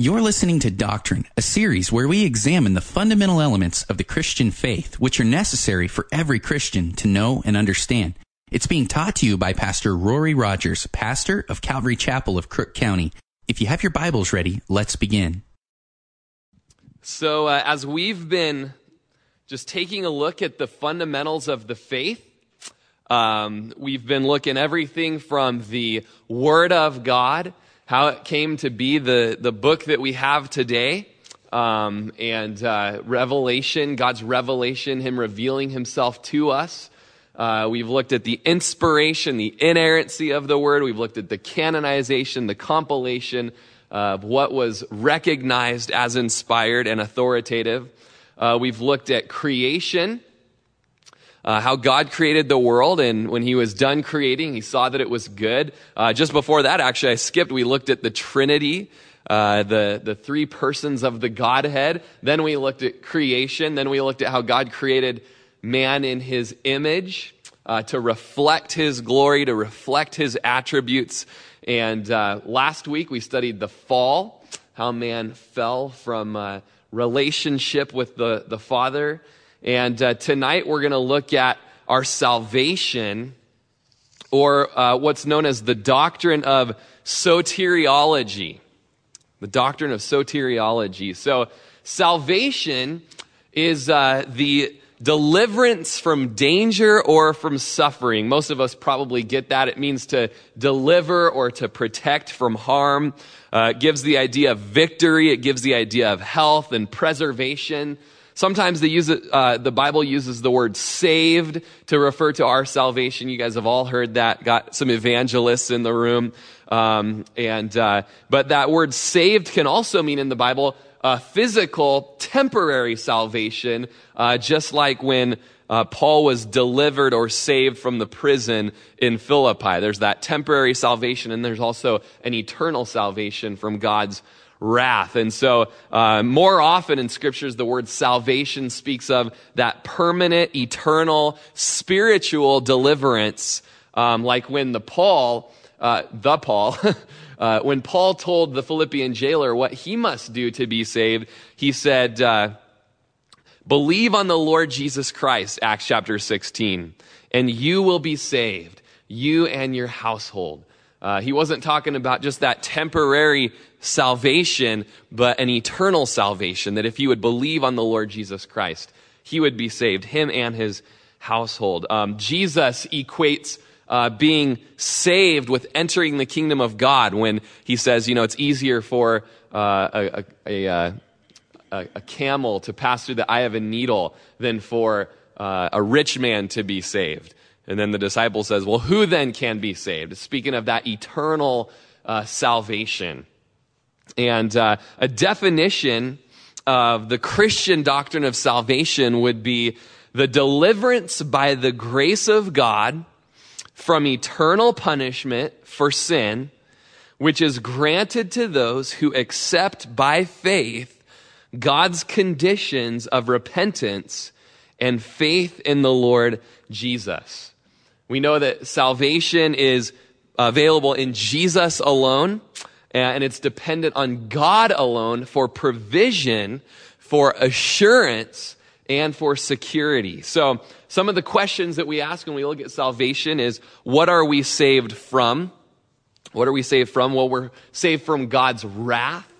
You're listening to Doctrine, a series where we examine the fundamental elements of the Christian faith, which are necessary for every Christian to know and understand. It's being taught to you by Pastor Rory Rodgers, pastor of Calvary Chapel of Crook County. If you have your Bibles ready, let's begin. So, uh, as we've been just taking a look at the fundamentals of the faith, um, we've been looking everything from the Word of God how it came to be the, the book that we have today. Um, and uh, revelation, God's revelation, Him revealing Himself to us. Uh, we've looked at the inspiration, the inerrancy of the Word. We've looked at the canonization, the compilation of what was recognized as inspired and authoritative. Uh, we've looked at creation uh, how God created the world, and when He was done creating, He saw that it was good. Uh, just before that, actually, I skipped. We looked at the Trinity, uh, the the three persons of the Godhead. Then we looked at creation. Then we looked at how God created man in His image uh, to reflect His glory, to reflect His attributes. And uh, last week we studied the fall, how man fell from uh, relationship with the the Father and uh, tonight we're going to look at our salvation, or uh, what's known as the doctrine of soteriology. The doctrine of soteriology. So, salvation is uh, the deliverance from danger or from suffering. Most of us probably get that. It means to deliver or to protect from harm. Uh, it gives the idea of victory. It gives the idea of health and preservation. Sometimes they use it, uh, the Bible uses the word saved to refer to our salvation. You guys have all heard that. Got some evangelists in the room. Um, and, uh, but that word saved can also mean in the Bible a physical, temporary salvation, uh, just like when uh, Paul was delivered or saved from the prison in Philippi. There's that temporary salvation, and there's also an eternal salvation from God's wrath. And so, uh, more often in scriptures, the word salvation speaks of that permanent, eternal, spiritual deliverance, um, like when the Paul, uh, the Paul, uh, when Paul told the Philippian jailer what he must do to be saved, he said, uh, Believe on the Lord Jesus Christ, Acts chapter 16, and you will be saved, you and your household. Uh, he wasn't talking about just that temporary salvation, but an eternal salvation, that if you would believe on the Lord Jesus Christ, he would be saved, him and his household. Um, Jesus equates uh, being saved with entering the kingdom of God when he says, you know, it's easier for uh, a, a, a, a, camel to pass through the eye of a needle than for uh, a rich man to be saved. And then the disciple says, Well, who then can be saved? Speaking of that eternal uh, salvation. And uh, a definition of the Christian doctrine of salvation would be the deliverance by the grace of God from eternal punishment for sin, which is granted to those who accept by faith God's conditions of repentance and faith in the Lord Jesus. We know that salvation is available in Jesus alone, and it's dependent on God alone for provision, for assurance, and for security. So, some of the questions that we ask when we look at salvation is what are we saved from? What are we saved from? Well, we're saved from God's wrath.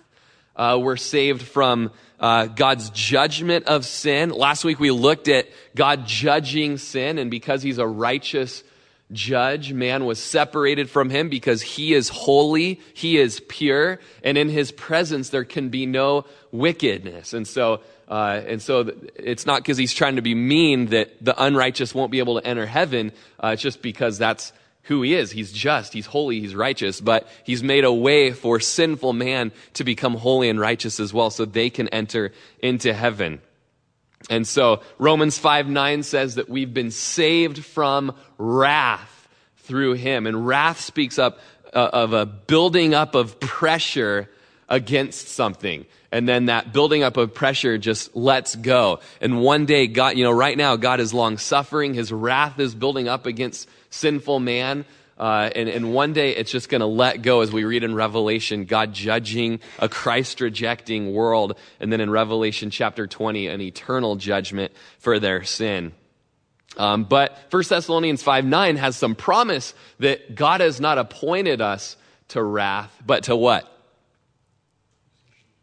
Uh, we're saved from uh, God's judgment of sin. Last week we looked at God judging sin, and because He's a righteous judge, man was separated from Him because He is holy, He is pure, and in His presence there can be no wickedness. And so, uh, and so it's not because He's trying to be mean that the unrighteous won't be able to enter heaven. Uh, it's just because that's who he is. He's just, he's holy, he's righteous, but he's made a way for sinful man to become holy and righteous as well so they can enter into heaven. And so Romans 5 9 says that we've been saved from wrath through him. And wrath speaks up uh, of a building up of pressure against something. And then that building up of pressure just lets go. And one day, God, you know, right now, God is long suffering. His wrath is building up against sinful man. Uh, and, and one day it's just going to let go, as we read in Revelation, God judging a Christ rejecting world. And then in Revelation chapter 20, an eternal judgment for their sin. Um, but 1 Thessalonians 5 9 has some promise that God has not appointed us to wrath, but to what?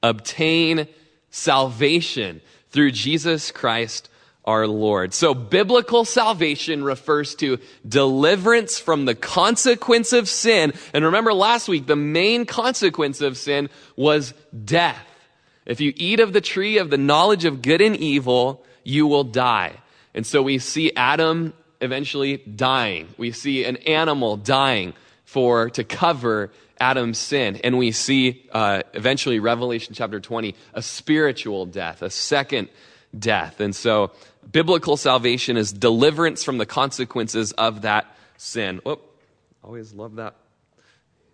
Obtain salvation through Jesus Christ our Lord. So biblical salvation refers to deliverance from the consequence of sin. And remember last week, the main consequence of sin was death. If you eat of the tree of the knowledge of good and evil, you will die. And so we see Adam eventually dying. We see an animal dying for, to cover Adam's sin. And we see uh, eventually, Revelation chapter 20, a spiritual death, a second death. And so biblical salvation is deliverance from the consequences of that sin. Oh, always love that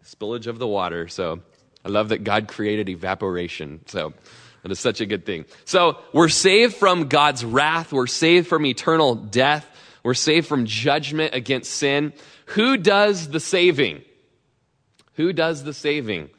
spillage of the water. So I love that God created evaporation. So that is such a good thing. So we're saved from God's wrath. We're saved from eternal death. We're saved from judgment against sin. Who does the saving? Who does the saving?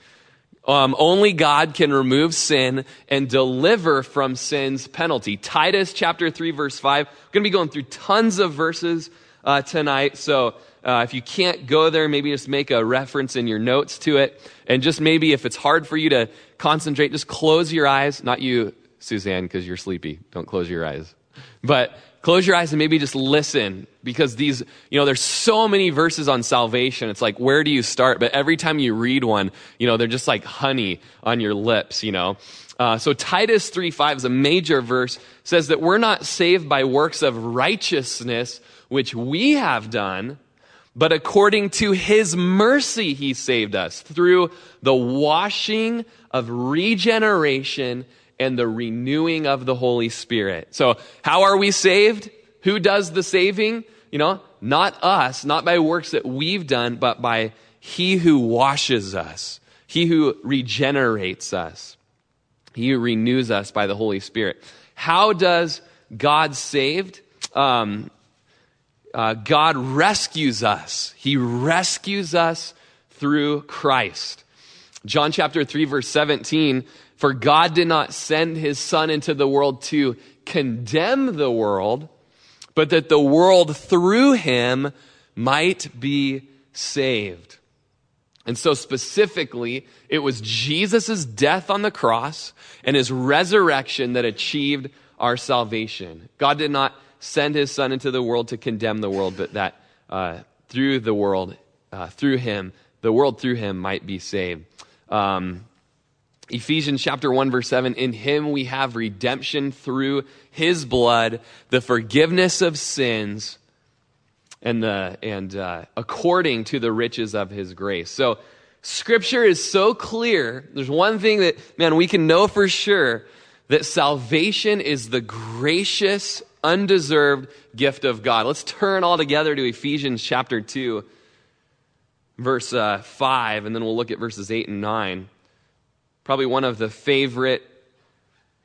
Um, only God can remove sin and deliver from sin's penalty. Titus chapter 3, verse 5. We're going to be going through tons of verses uh, tonight. So uh, if you can't go there, maybe just make a reference in your notes to it. And just maybe if it's hard for you to concentrate, just close your eyes. Not you, Suzanne, because you're sleepy. Don't close your eyes. But close your eyes and maybe just listen because these, you know, there's so many verses on salvation. It's like, where do you start? But every time you read one, you know, they're just like honey on your lips, you know. Uh, so Titus 3.5 is a major verse, says that we're not saved by works of righteousness, which we have done, but according to his mercy, he saved us through the washing of regeneration and the renewing of the Holy Spirit. So, how are we saved? Who does the saving? You know, not us, not by works that we've done, but by He who washes us, He who regenerates us, He who renews us by the Holy Spirit. How does God saved? Um, uh, God rescues us. He rescues us through Christ. John chapter 3, verse 17 For God did not send his Son into the world to condemn the world, but that the world through him might be saved. And so, specifically, it was Jesus' death on the cross and his resurrection that achieved our salvation. God did not send his son into the world to condemn the world, but that uh, through the world, uh, through him, the world through him might be saved. Um, Ephesians chapter 1 verse 7, in him we have redemption through his blood, the forgiveness of sins, and, the, and uh, according to the riches of his grace. So scripture is so clear. There's one thing that, man, we can know for sure that salvation is the gracious undeserved gift of God. Let's turn all together to Ephesians chapter 2, verse uh, 5, and then we'll look at verses 8 and 9. Probably one of the favorite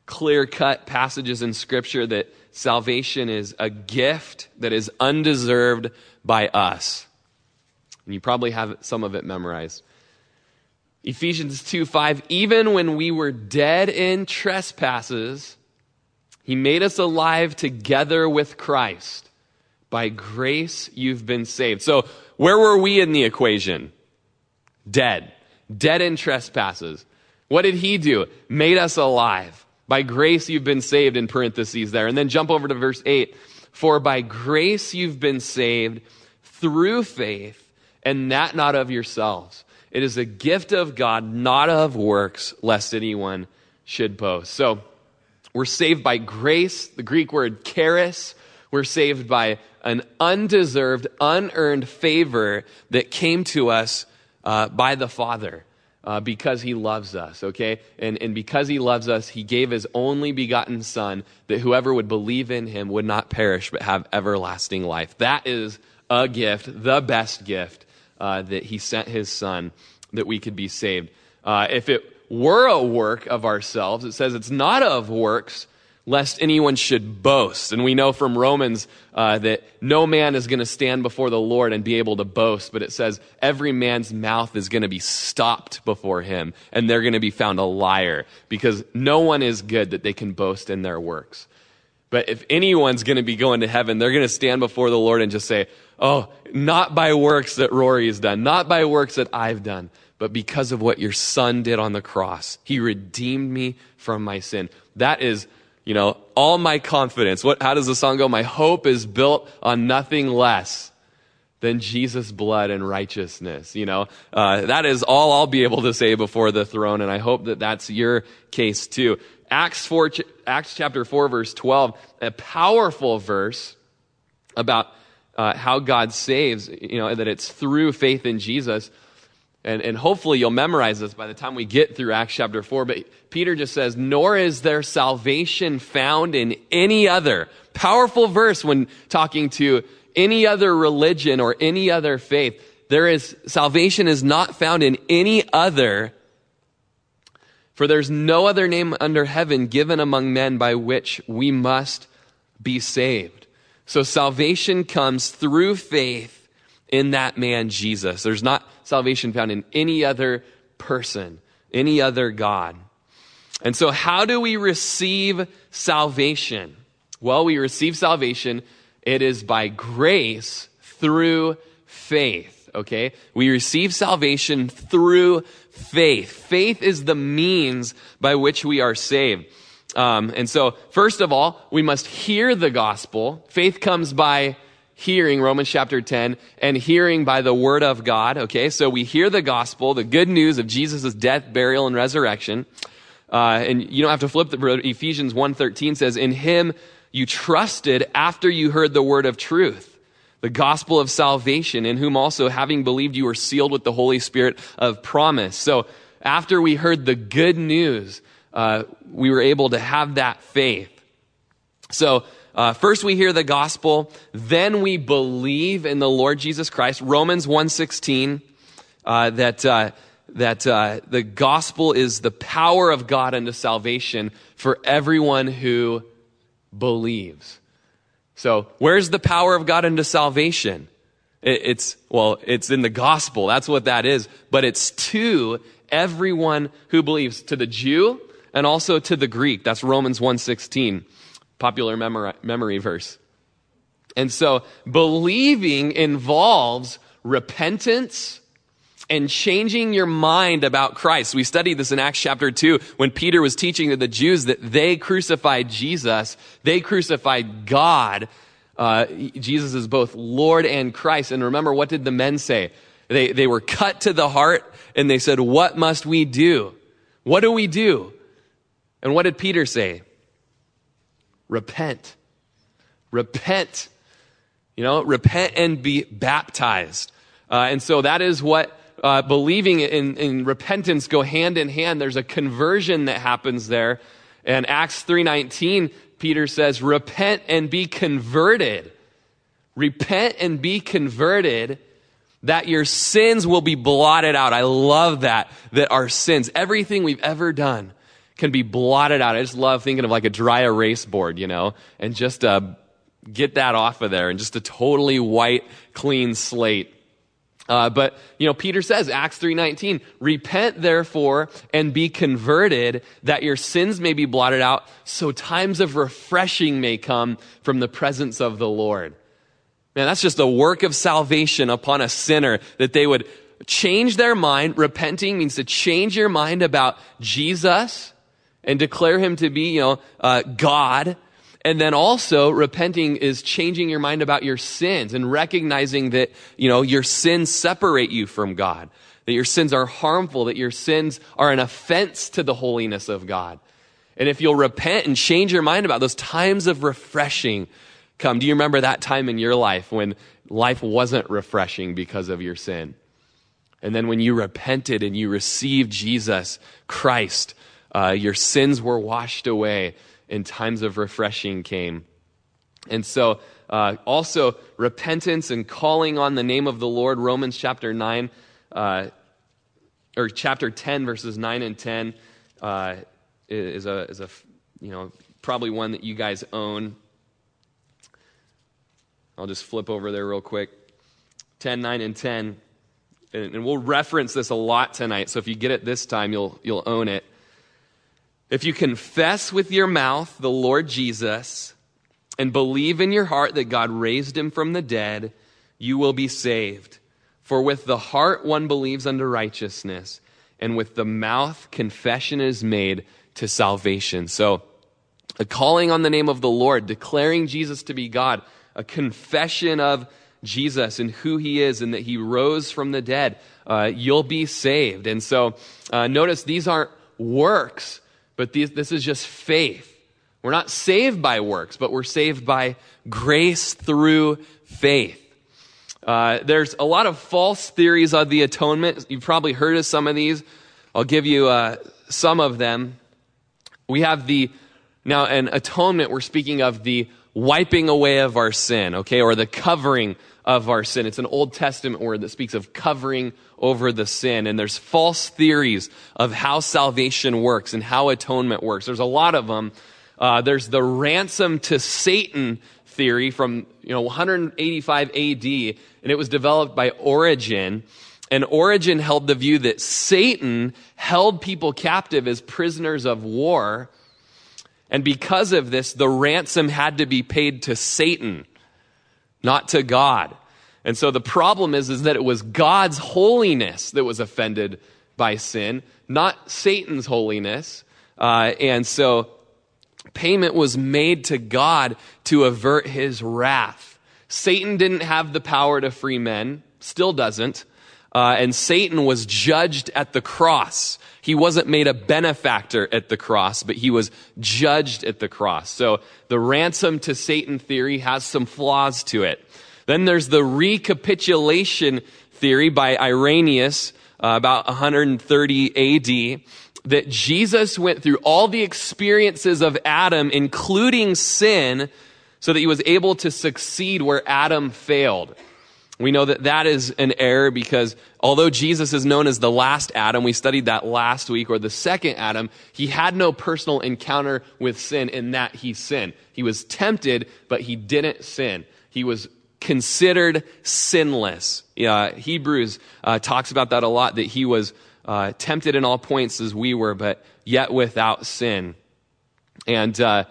clear cut passages in Scripture that salvation is a gift that is undeserved by us. And you probably have some of it memorized. Ephesians 2 5, even when we were dead in trespasses, he made us alive together with Christ. By grace, you've been saved. So, where were we in the equation? Dead. Dead in trespasses. What did he do? Made us alive. By grace, you've been saved, in parentheses there. And then jump over to verse 8. For by grace, you've been saved through faith, and that not of yourselves. It is a gift of God, not of works, lest anyone should boast. So, we're saved by grace, the Greek word charis. We're saved by an undeserved, unearned favor that came to us uh, by the Father. Uh, because he loves us, okay? And, and because he loves us, he gave his only begotten Son that whoever would believe in him would not perish but have everlasting life. That is a gift, the best gift uh, that he sent his Son that we could be saved. Uh, if it were a work of ourselves, it says it's not of works, lest anyone should boast. And we know from Romans uh, that no man is going to stand before the Lord and be able to boast, but it says every man's mouth is going to be stopped before him, and they're going to be found a liar, because no one is good that they can boast in their works. But if anyone's going to be going to heaven, they're going to stand before the Lord and just say, Oh, not by works that Rory has done, not by works that I've done, but because of what your son did on the cross. He redeemed me from my sin. That is you know, all my confidence. What, how does the song go? My hope is built on nothing less than Jesus' blood and righteousness. You know, uh, that is all I'll be able to say before the throne, and I hope that that's your case too. Acts 4, Acts chapter 4, verse 12, a powerful verse about uh, how God saves, you know, that it's through faith in Jesus. And, and hopefully you'll memorize this by the time we get through Acts chapter 4. But Peter just says, Nor is there salvation found in any other. Powerful verse when talking to any other religion or any other faith. There is, salvation is not found in any other. For there's no other name under heaven given among men by which we must be saved. So salvation comes through faith in that man Jesus. There's not salvation found in any other person, any other God. And so, how do we receive salvation? Well, we receive salvation, it is by grace through faith, okay? We receive salvation through faith. Faith is the means by which we are saved. Um, and so, first of all, we must hear the gospel. Faith comes by hearing, Romans chapter 10, and hearing by the word of God. Okay, so we hear the gospel, the good news of Jesus' death, burial, and resurrection. Uh, and you don't have to flip the Ephesians 1.13 says, In him you trusted after you heard the word of truth, the gospel of salvation, in whom also, having believed, you were sealed with the Holy Spirit of promise. So after we heard the good news, uh, we were able to have that faith. So uh, first we hear the gospel, then we believe in the Lord Jesus Christ. Romans 1.16, uh, that, uh, that uh, the gospel is the power of God unto salvation for everyone who believes. So where's the power of God unto salvation? It, it's, well, it's in the gospel. That's what that is. But it's to everyone who believes, to the Jew and also to the Greek. That's Romans 1.16 popular memory, memory verse. And so believing involves repentance and changing your mind about Christ. We studied this in Acts chapter 2 when Peter was teaching to the Jews that they crucified Jesus, they crucified God. Uh, Jesus is both Lord and Christ. And remember, what did the men say? They, they were cut to the heart and they said, What must we do? What do we do? And what did Peter say? Repent. Repent. You know, repent and be baptized. Uh, and so that is what uh, believing in, in repentance go hand in hand. There's a conversion that happens there. And Acts 3.19, Peter says, repent and be converted. Repent and be converted that your sins will be blotted out. I love that, that our sins, everything we've ever done, can be blotted out. I just love thinking of like a dry erase board, you know, and just uh, get that off of there and just a totally white, clean slate. Uh, but you know, Peter says, Acts three nineteen, repent therefore and be converted, that your sins may be blotted out, so times of refreshing may come from the presence of the Lord. Man, that's just a work of salvation upon a sinner that they would change their mind. Repenting means to change your mind about Jesus and declare him to be, you know, uh, God. And then also repenting is changing your mind about your sins and recognizing that, you know, your sins separate you from God, that your sins are harmful, that your sins are an offense to the holiness of God. And if you'll repent and change your mind about those times of refreshing come, do you remember that time in your life when life wasn't refreshing because of your sin? And then when you repented and you received Jesus Christ uh, your sins were washed away, and times of refreshing came. And so, uh, also, repentance and calling on the name of the Lord, Romans chapter 9, uh, or chapter 10, verses 9 and 10, uh, is, a, is a you know, probably one that you guys own. I'll just flip over there real quick. 10, 9, and 10. And, and we'll reference this a lot tonight, so if you get it this time, you'll, you'll own it. If you confess with your mouth the Lord Jesus and believe in your heart that God raised him from the dead, you will be saved. For with the heart one believes unto righteousness, and with the mouth confession is made to salvation. So, a calling on the name of the Lord, declaring Jesus to be God, a confession of Jesus and who he is and that he rose from the dead, uh, you'll be saved. And so uh, notice these aren't works, but these, this is just faith. We're not saved by works, but we're saved by grace through faith. Uh, there's a lot of false theories of the atonement. You've probably heard of some of these. I'll give you uh, some of them. We have the, now, an atonement, we're speaking of the wiping away of our sin, okay, or the covering of our sin. It's an Old Testament word that speaks of covering over the sin. And there's false theories of how salvation works and how atonement works. There's a lot of them. Uh, there's the ransom to Satan theory from you know 185 AD, and it was developed by Origen. And Origen held the view that Satan held people captive as prisoners of war and because of this, the ransom had to be paid to Satan, not to God. And so the problem is, is that it was God's holiness that was offended by sin, not Satan's holiness. Uh, and so payment was made to God to avert his wrath. Satan didn't have the power to free men, still doesn't. Uh, and Satan was judged at the cross. He wasn't made a benefactor at the cross, but he was judged at the cross. So the ransom to Satan theory has some flaws to it. Then there's the recapitulation theory by Irenaeus, uh, about 130 AD, that Jesus went through all the experiences of Adam, including sin, so that he was able to succeed where Adam failed. We know that that is an error because although Jesus is known as the last Adam, we studied that last week, or the second Adam, he had no personal encounter with sin in that he sinned. He was tempted, but he didn't sin. He was considered sinless. Uh, Hebrews uh, talks about that a lot, that he was uh, tempted in all points as we were, but yet without sin. And uh,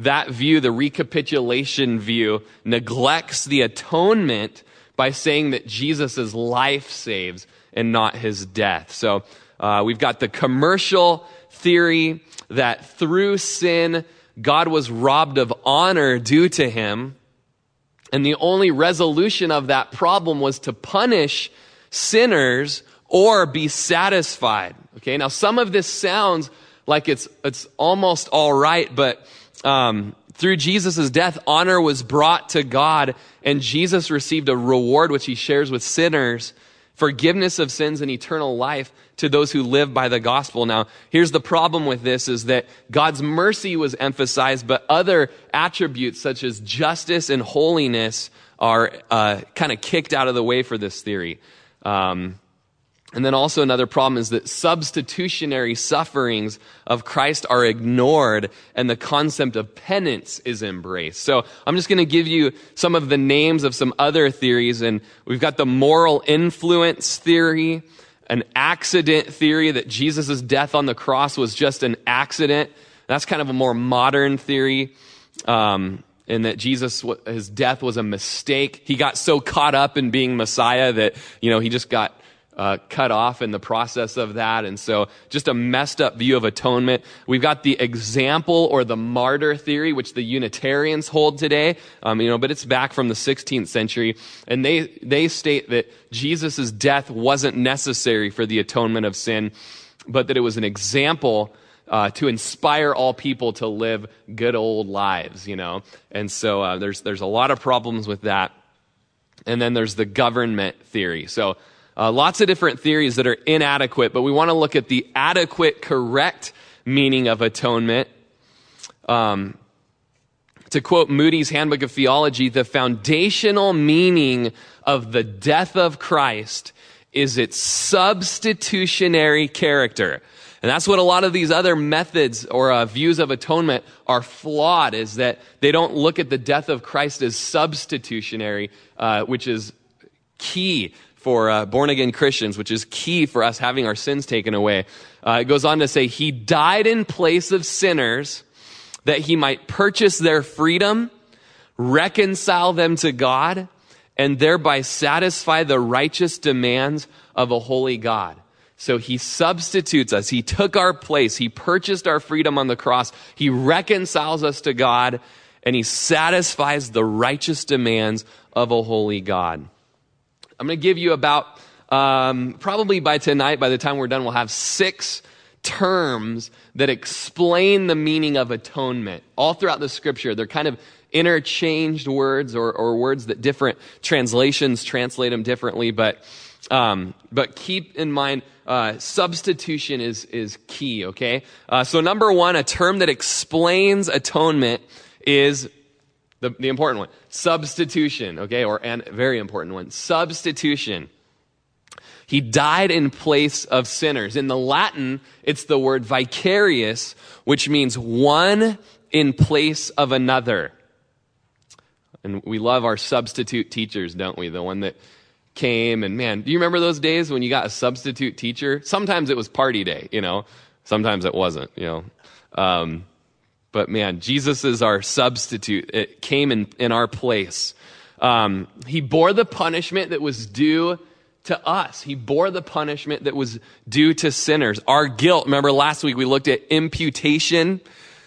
that view, the recapitulation view, neglects the atonement by saying that Jesus' life saves and not his death. So uh, we've got the commercial theory that through sin, God was robbed of honor due to him. And the only resolution of that problem was to punish sinners or be satisfied. Okay, now some of this sounds like it's, it's almost all right, but um, through Jesus' death, honor was brought to God, and Jesus received a reward which he shares with sinners forgiveness of sins and eternal life to those who live by the gospel. Now, here's the problem with this is that God's mercy was emphasized, but other attributes such as justice and holiness are uh, kind of kicked out of the way for this theory. Um, and then also another problem is that substitutionary sufferings of Christ are ignored and the concept of penance is embraced. So I'm just going to give you some of the names of some other theories and we've got the moral influence theory, an accident theory that Jesus' death on the cross was just an accident. That's kind of a more modern theory. Um, and that Jesus, his death was a mistake. He got so caught up in being Messiah that, you know, he just got uh, cut off in the process of that. And so just a messed up view of atonement. We've got the example or the martyr theory, which the Unitarians hold today, um, you know, but it's back from the 16th century. And they, they state that Jesus' death wasn't necessary for the atonement of sin, but that it was an example uh, to inspire all people to live good old lives, you know. And so uh, there's, there's a lot of problems with that. And then there's the government theory. So uh, lots of different theories that are inadequate, but we want to look at the adequate, correct meaning of atonement. Um, to quote Moody's Handbook of Theology, the foundational meaning of the death of Christ is its substitutionary character. And that's what a lot of these other methods or uh, views of atonement are flawed, is that they don't look at the death of Christ as substitutionary, uh, which is key for uh, born again Christians, which is key for us having our sins taken away. Uh, it goes on to say, He died in place of sinners that He might purchase their freedom, reconcile them to God, and thereby satisfy the righteous demands of a holy God. So he substitutes us. He took our place. He purchased our freedom on the cross. He reconciles us to God and he satisfies the righteous demands of a holy God. I'm going to give you about, um, probably by tonight, by the time we're done, we'll have six terms that explain the meaning of atonement all throughout the scripture. They're kind of interchanged words or, or words that different translations translate them differently, but, um, but keep in mind, uh, substitution is, is key, okay? Uh, so number one, a term that explains atonement is the, the important one. Substitution, okay? Or, and very important one. Substitution. He died in place of sinners. In the Latin, it's the word vicarious, which means one in place of another. And we love our substitute teachers, don't we? The one that came and man, do you remember those days when you got a substitute teacher? Sometimes it was party day, you know. Sometimes it wasn't, you know. Um, but man, Jesus is our substitute. It came in, in our place. Um, he bore the punishment that was due to us. He bore the punishment that was due to sinners. Our guilt. Remember last week we looked at imputation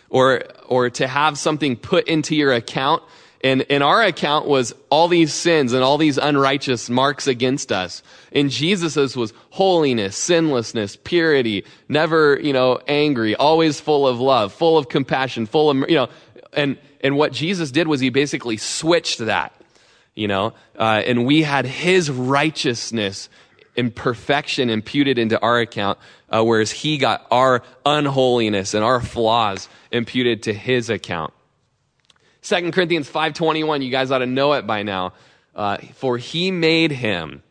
or, or to have something put into your account. And in our account was all these sins and all these unrighteous marks against us. In Jesus's was holiness, sinlessness, purity, never, you know, angry, always full of love, full of compassion, full of, you know, and, and what Jesus did was he basically switched that, you know, uh, and we had his righteousness and perfection imputed into our account, uh, whereas he got our unholiness and our flaws imputed to his account. 2 Corinthians 5.21, you guys ought to know it by now. Uh, For he made him.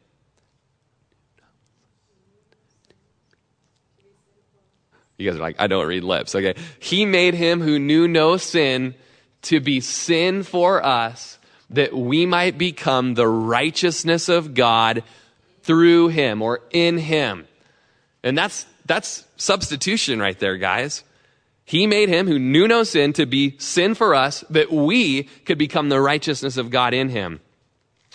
You guys are like, I don't read lips. Okay. He made him who knew no sin to be sin for us that we might become the righteousness of God through him or in him. And that's, that's substitution right there, guys. He made him who knew no sin to be sin for us that we could become the righteousness of God in him.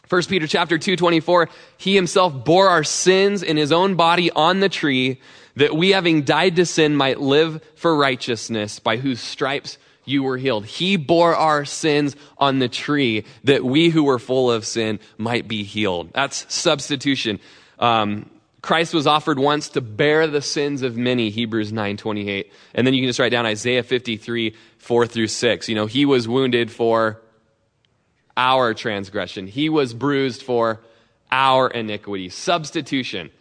1 Peter chapter 2 24, he himself bore our sins in his own body on the tree that we having died to sin might live for righteousness by whose stripes you were healed. He bore our sins on the tree that we who were full of sin might be healed. That's substitution. Um, Christ was offered once to bear the sins of many, Hebrews 9:28. And then you can just write down Isaiah 53, 4 through 6. You know, he was wounded for our transgression. He was bruised for our iniquity. Substitution.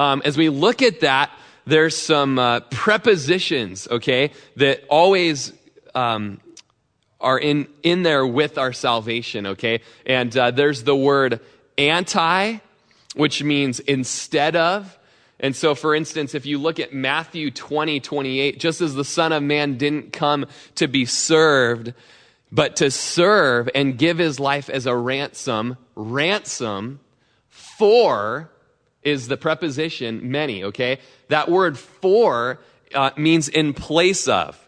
Um, as we look at that, there's some uh, prepositions, okay, that always um, are in, in there with our salvation, okay? And uh, there's the word anti, which means instead of. And so, for instance, if you look at Matthew 20, 28, just as the Son of Man didn't come to be served, but to serve and give his life as a ransom, ransom for is the preposition many, okay? That word for uh, means in place of.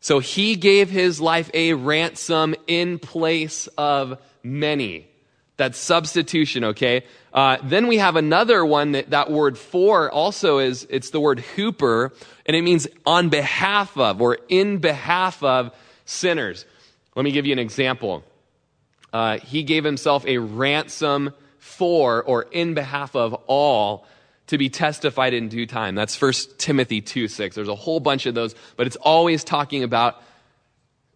So he gave his life a ransom in place of many. That's substitution, okay? Uh, then we have another one that that word for also is, it's the word huper, and it means on behalf of or in behalf of sinners. Let me give you an example. Uh, he gave himself a ransom for or in behalf of all to be testified in due time. That's 1 Timothy 2 6. There's a whole bunch of those, but it's always talking about,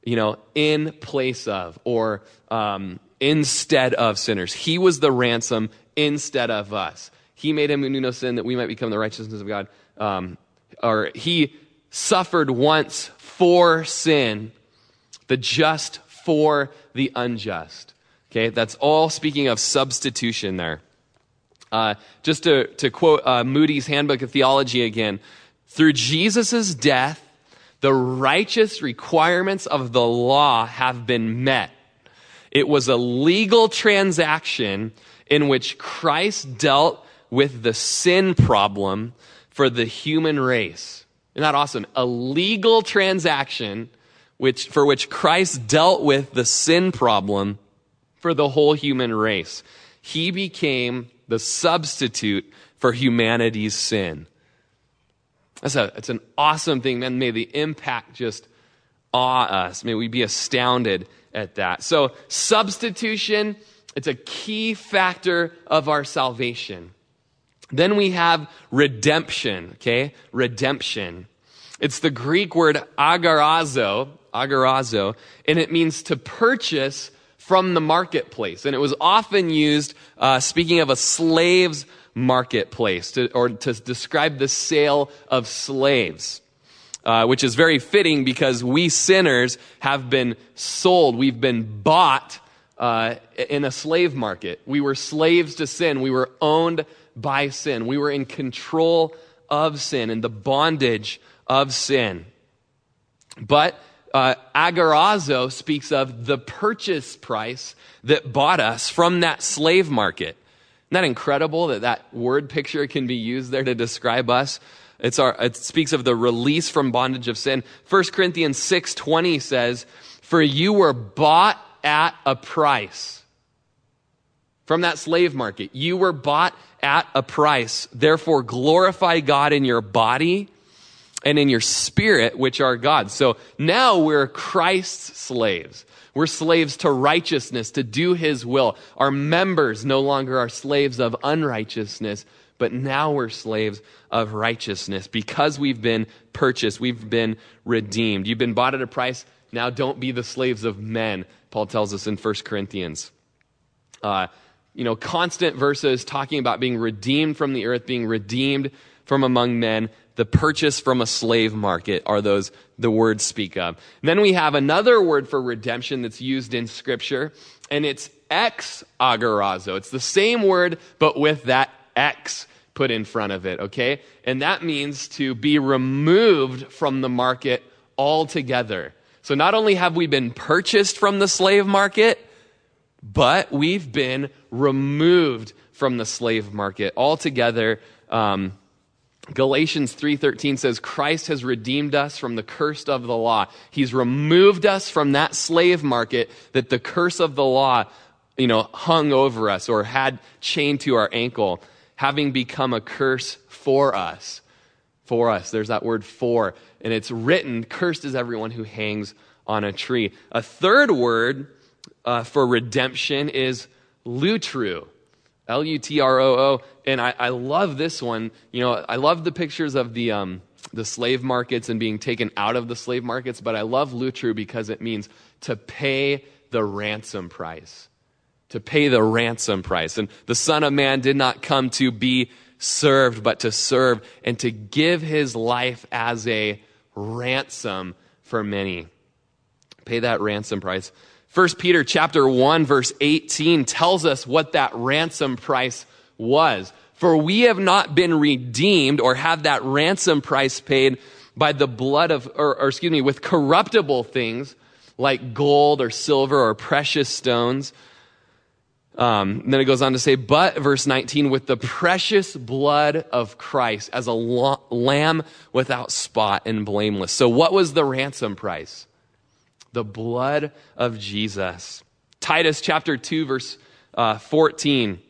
you know, in place of or um, instead of sinners. He was the ransom instead of us. He made him who knew no sin that we might become the righteousness of God. Um, or he suffered once for sin, the just for the unjust. Okay, that's all speaking of substitution there. Uh, just to, to quote uh, Moody's Handbook of Theology again, Through Jesus' death, the righteous requirements of the law have been met. It was a legal transaction in which Christ dealt with the sin problem for the human race. Isn't that awesome? A legal transaction which, for which Christ dealt with the sin problem for the whole human race. He became the substitute for humanity's sin. That's a, it's an awesome thing, man. May the impact just awe us. May we be astounded at that. So, substitution, it's a key factor of our salvation. Then we have redemption, okay? Redemption. It's the Greek word agorazo, agorazo, and it means to purchase from the marketplace. And it was often used, uh, speaking of a slave's marketplace, to, or to describe the sale of slaves. Uh, which is very fitting because we sinners have been sold. We've been bought uh, in a slave market. We were slaves to sin. We were owned by sin. We were in control of sin and the bondage of sin. But uh, speaks of the purchase price that bought us from that slave market. Isn't that incredible that that word picture can be used there to describe us? It's our, it speaks of the release from bondage of sin. 1 Corinthians 6.20 says, For you were bought at a price. From that slave market. You were bought at a price. Therefore, glorify God in your body and in your spirit, which are God's. So now we're Christ's slaves. We're slaves to righteousness, to do his will. Our members no longer are slaves of unrighteousness, but now we're slaves of righteousness because we've been purchased, we've been redeemed. You've been bought at a price. Now don't be the slaves of men, Paul tells us in 1 Corinthians. Uh, you know, constant verses talking about being redeemed from the earth, being redeemed from among men the purchase from a slave market are those the words speak of. then we have another word for redemption that's used in scripture, and it's ex agorazo. It's the same word, but with that ex put in front of it, okay? And that means to be removed from the market altogether. So not only have we been purchased from the slave market, but we've been removed from the slave market altogether. Um, Galatians 3:13 says Christ has redeemed us from the curse of the law. He's removed us from that slave market that the curse of the law, you know, hung over us or had chained to our ankle, having become a curse for us. For us. There's that word for. And it's written, cursed is everyone who hangs on a tree. A third word uh, for redemption is lutroo. L U T R O O. And I, I, love this one. You know, I love the pictures of the, um, the slave markets and being taken out of the slave markets, but I love Lutroo because it means to pay the ransom price. To pay the ransom price. And the Son of Man did not come to be served, but to serve and to give his life as a ransom for many. Pay that ransom price. 1 Peter chapter 1 verse 18 tells us what that ransom price was. For we have not been redeemed or have that ransom price paid by the blood of, or, or excuse me, with corruptible things like gold or silver or precious stones. Um, then it goes on to say, but verse 19, with the precious blood of Christ as a lamb without spot and blameless. So what was the ransom price? The blood of Jesus. Titus chapter 2, verse uh, 14.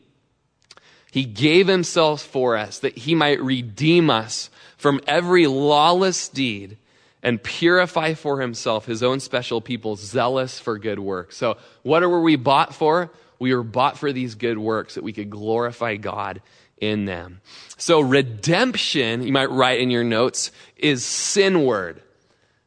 He gave himself for us that he might redeem us from every lawless deed and purify for himself his own special people, zealous for good works. So, what were we bought for? We were bought for these good works that we could glorify God in them. So, redemption, you might write in your notes, is sinward.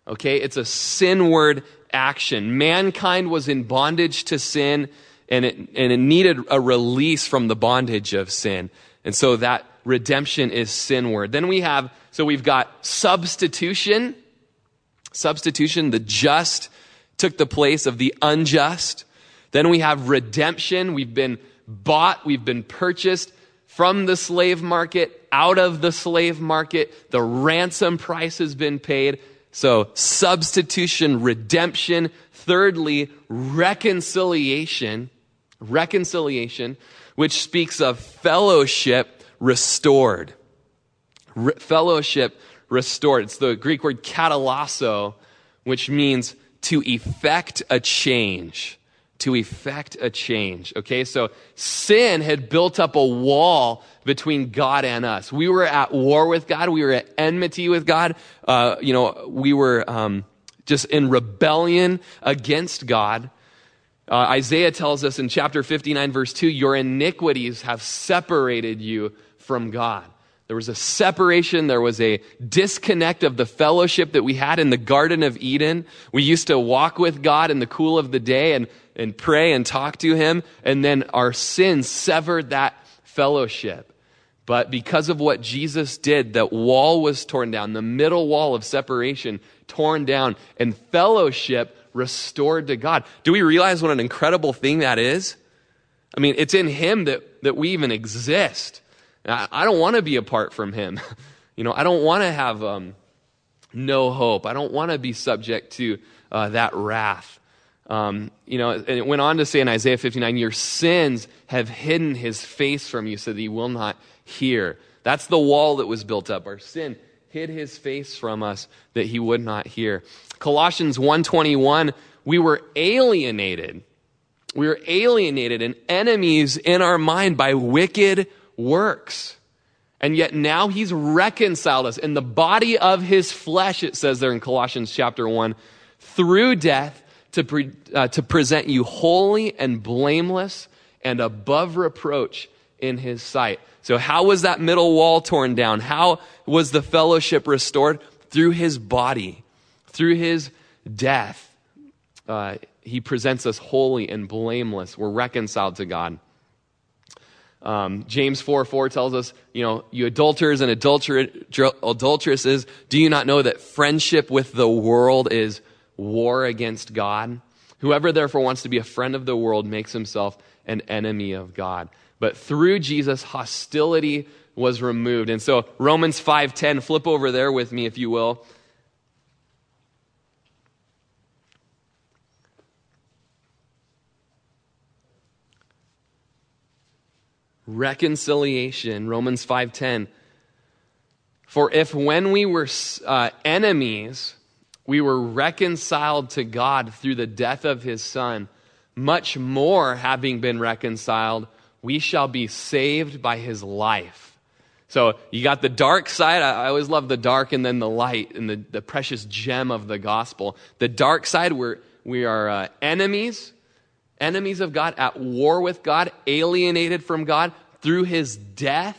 Okay, it's a sinward action. Mankind was in bondage to sin and it, and it needed a release from the bondage of sin. And so that redemption is sinward. Then we have, so we've got substitution. Substitution, the just took the place of the unjust. Then we have redemption. We've been bought, we've been purchased from the slave market out of the slave market. The ransom price has been paid. So, substitution, redemption. Thirdly, reconciliation. Reconciliation, which speaks of fellowship restored. Re- fellowship restored. It's the Greek word katallasso, which means to effect a change. To effect a change. Okay, so sin had built up a wall between God and us. We were at war with God. We were at enmity with God. Uh, you know, we were um, just in rebellion against God. Uh, Isaiah tells us in chapter 59, verse 2, your iniquities have separated you from God. There was a separation. There was a disconnect of the fellowship that we had in the Garden of Eden. We used to walk with God in the cool of the day and, and pray and talk to Him. And then our sins severed that fellowship. But because of what Jesus did, that wall was torn down, the middle wall of separation torn down, and fellowship restored to God. Do we realize what an incredible thing that is? I mean, it's in Him that, that we even exist. I, don't want to be apart from Him. You know, I don't want to have um, no hope. I don't want to be subject to uh, that wrath. Um, you know, and it went on to say in Isaiah 59, your sins have hidden his face from you so that he will not hear. That's the wall that was built up. Our sin hid his face from us that he would not hear. Colossians 1:21, we were alienated. We were alienated and enemies in our mind by wicked works. And yet now he's reconciled us in the body of his flesh, it says there in Colossians chapter 1, through death to, pre, uh, to present you holy and blameless and above reproach in his sight. So, how was that middle wall torn down? How was the fellowship restored? Through his body, through his death. Uh, he presents us holy and blameless. We're reconciled to God. Um, James 4 4 tells us, you know, you adulterers and adulteresses, do you not know that friendship with the world is war against God? Whoever therefore wants to be a friend of the world makes himself an enemy of God. But through Jesus, hostility was removed. And so Romans 5:10, flip over there with me if you will. Reconciliation, Romans 5:10. For if when we were uh, enemies, we were reconciled to God through the death of his son, much more having been reconciled, we shall be saved by his life. So you got the dark side. I always love the dark and then the light and the, the precious gem of the gospel. The dark side, we're, we are uh, enemies, enemies of God, at war with God, alienated from God. Through his death,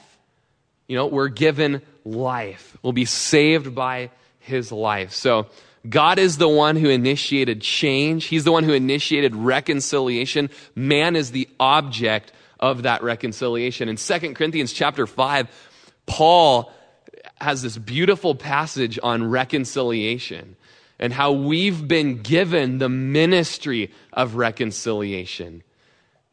you know, we're given life. We'll be saved by his life. So God is the one who initiated change. He's the one who initiated reconciliation. Man is the object of that reconciliation. In 2 Corinthians chapter 5, Paul has this beautiful passage on reconciliation and how we've been given the ministry of reconciliation.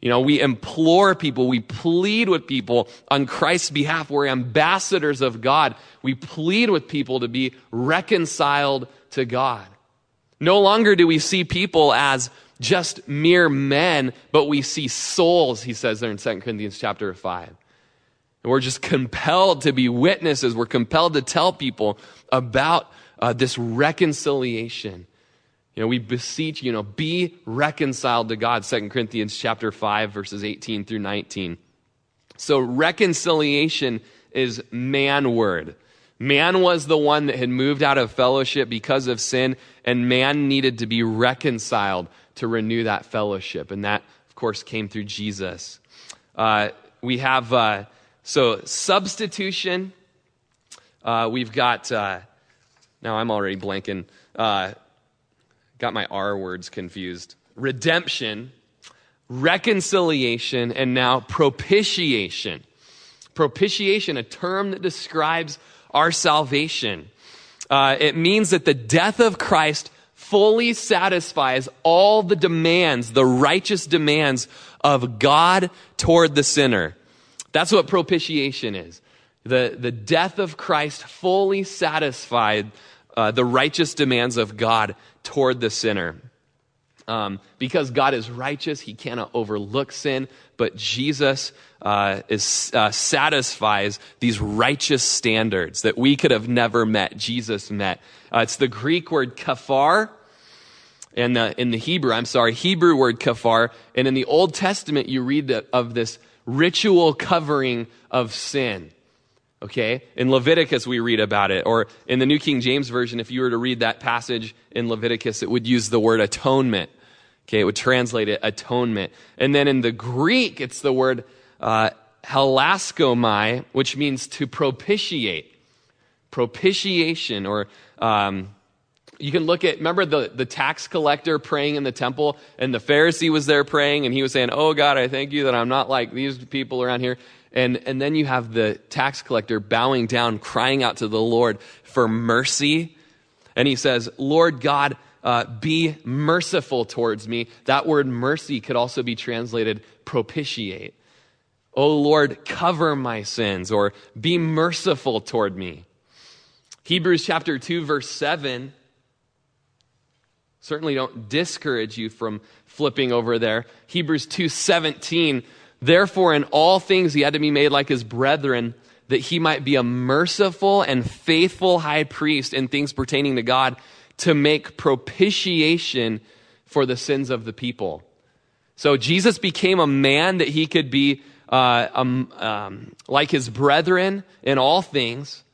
You know, we implore people, we plead with people on Christ's behalf. We're ambassadors of God. We plead with people to be reconciled to God. No longer do we see people as just mere men, but we see souls, he says there in 2 Corinthians chapter 5. And we're just compelled to be witnesses. We're compelled to tell people about uh, this reconciliation. You know, we beseech, you know, be reconciled to God, 2 Corinthians chapter 5, verses 18 through 19. So reconciliation is man word. Man was the one that had moved out of fellowship because of sin, and man needed to be reconciled to renew that fellowship. And that, of course, came through Jesus. Uh, we have, uh, so substitution. Uh, we've got, uh, now I'm already blanking, uh, got my R words confused. Redemption, reconciliation, and now propitiation. Propitiation, a term that describes our salvation. Uh, it means that the death of Christ fully satisfies all the demands, the righteous demands of God toward the sinner. That's what propitiation is. The, the death of Christ fully satisfied uh, the righteous demands of God toward the sinner. Um, because God is righteous, he cannot overlook sin, but Jesus uh, is, uh, satisfies these righteous standards that we could have never met. Jesus met. Uh, it's the Greek word kafar, and the, in the Hebrew, I'm sorry, Hebrew word kafar. And in the Old Testament, you read the, of this ritual covering of sin. Okay? In Leviticus, we read about it. Or in the New King James Version, if you were to read that passage in Leviticus, it would use the word atonement. Okay? It would translate it atonement. And then in the Greek, it's the word uh, which means to propitiate. Propitiation, or um, you can look at, remember the, the tax collector praying in the temple, and the Pharisee was there praying, and he was saying, Oh God, I thank you that I'm not like these people around here. And, and then you have the tax collector bowing down, crying out to the Lord for mercy. And he says, Lord God, uh, be merciful towards me. That word mercy could also be translated propitiate. Oh Lord, cover my sins or be merciful toward me. Hebrews chapter 2, verse 7. Certainly don't discourage you from flipping over there. Hebrews 2 17 Therefore, in all things, he had to be made like his brethren, that he might be a merciful and faithful high priest in things pertaining to God to make propitiation for the sins of the people. So Jesus became a man that he could be uh, um, um, like his brethren in all things,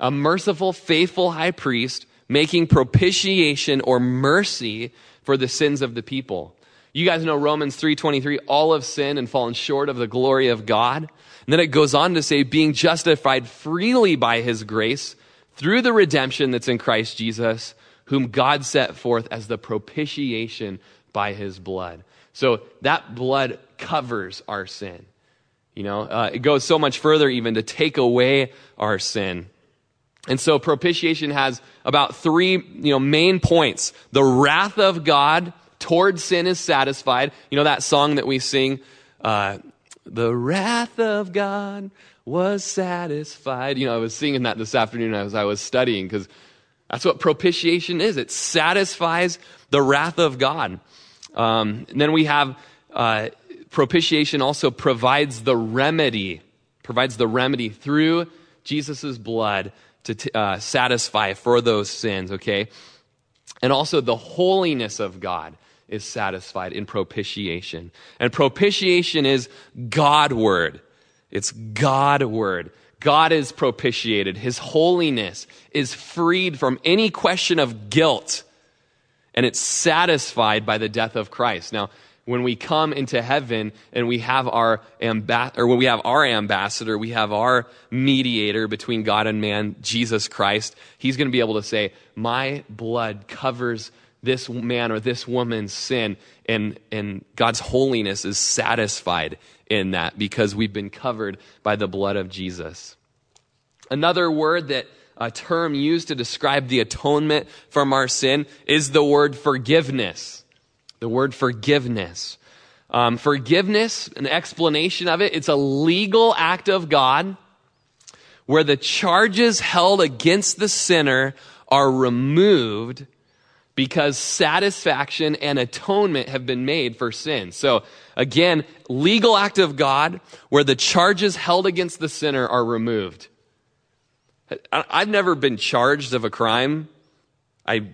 a merciful, faithful high priest, making propitiation or mercy for the sins of the people. You guys know Romans 3:23, all have sinned and fallen short of the glory of God. And then it goes on to say being justified freely by his grace through the redemption that's in Christ Jesus, whom God set forth as the propitiation by his blood. So that blood covers our sin. You know, uh, it goes so much further even to take away our sin. And so propitiation has about three, you know, main points. The wrath of God towards sin is satisfied. You know that song that we sing, uh, the wrath of God was satisfied. You know, I was singing that this afternoon as I was studying because that's what propitiation is. It satisfies the wrath of God. Um, then we have uh, propitiation also provides the remedy, provides the remedy through Jesus' blood to t- uh, satisfy for those sins, okay? And also the holiness of God is satisfied in propitiation. And propitiation is God word. It's God word. God is propitiated. His holiness is freed from any question of guilt. And it's satisfied by the death of Christ. Now, when we come into heaven and we have our ambassador, or when we have our ambassador, we have our mediator between God and man, Jesus Christ, he's going to be able to say, My blood covers this man or this woman's sin, and, and God's holiness is satisfied in that because we've been covered by the blood of Jesus. Another word that a term used to describe the atonement from our sin is the word forgiveness. The word forgiveness. Um, forgiveness, an explanation of it, it's a legal act of God where the charges held against the sinner are removed because satisfaction and atonement have been made for sin. So again, legal act of God where the charges held against the sinner are removed. I've never been charged of a crime. I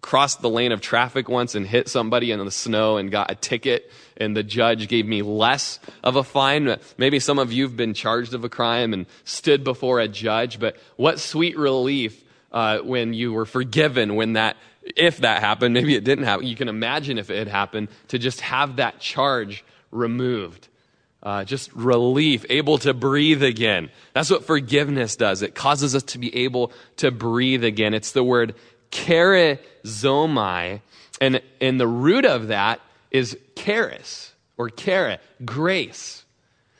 crossed the lane of traffic once and hit somebody in the snow and got a ticket and the judge gave me less of a fine. Maybe some of you've been charged of a crime and stood before a judge, but what sweet relief uh, when you were forgiven when that if that happened, maybe it didn't happen. You can imagine if it had happened to just have that charge removed. Uh, just relief, able to breathe again. That's what forgiveness does. It causes us to be able to breathe again. It's the word charizomai, and, and the root of that is charis or chara, grace.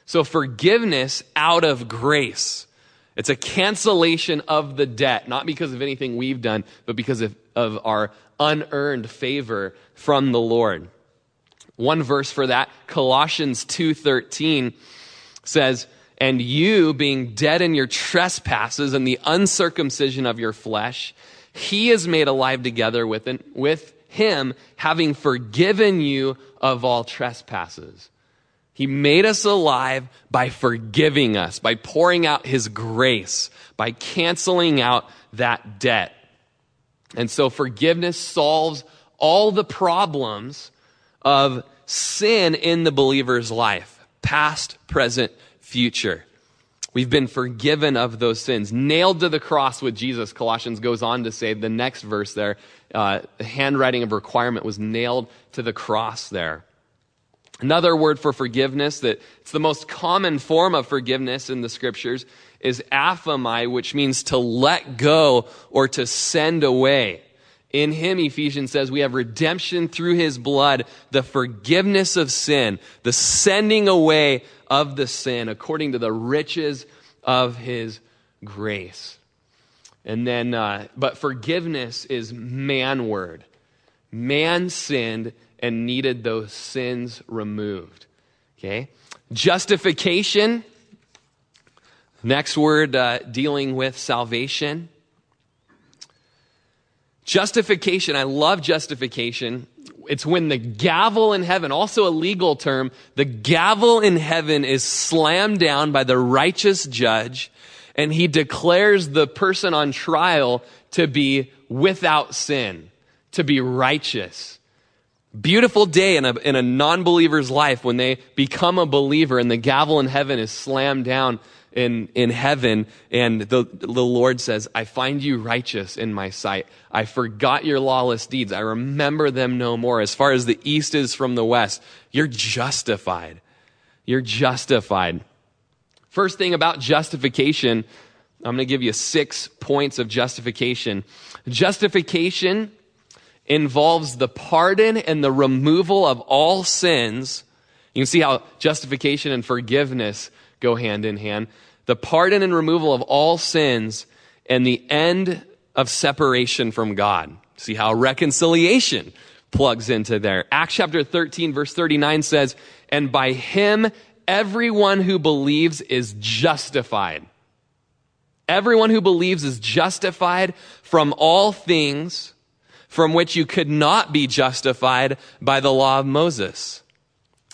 So forgiveness out of grace. It's a cancellation of the debt, not because of anything we've done, but because of of our unearned favor from the Lord. One verse for that, Colossians 2:13 says, And you, being dead in your trespasses and the uncircumcision of your flesh, he is made alive together with, with him, having forgiven you of all trespasses. He made us alive by forgiving us, by pouring out his grace, by canceling out that debt. And so forgiveness solves all the problems of sin in the believer's life past, present, future. We've been forgiven of those sins, nailed to the cross with Jesus. Colossians goes on to say, the next verse there, uh, the handwriting of requirement was nailed to the cross there. Another word for forgiveness that it's the most common form of forgiveness in the scriptures is aphomai, which means to let go or to send away. In him, Ephesians says, we have redemption through his blood, the forgiveness of sin, the sending away of the sin according to the riches of his grace. And then, uh, but forgiveness is man word. Man sinned and needed those sins removed. Okay? Justification. Next word uh, dealing with salvation. Justification. I love justification it's when the gavel in heaven, also a legal term, the gavel in heaven is slammed down by the righteous judge and he declares the person on trial to be without sin, to be righteous. Beautiful day in a, in a non believer's life when they become a believer and the gavel in heaven is slammed down in, in heaven, and the, the Lord says, I find you righteous in my sight. I forgot your lawless deeds. I remember them no more. As far as the east is from the west, you're justified. You're justified. First thing about justification, I'm going to give you six points of justification. Justification involves the pardon and the removal of all sins. You can see how justification and forgiveness go hand in hand the pardon and removal of all sins, and the end of separation from God. See how reconciliation plugs into there. Acts chapter 13, verse 39 says, And by him everyone who believes is justified. Everyone who believes is justified from all things from which you could not be justified by the law of Moses.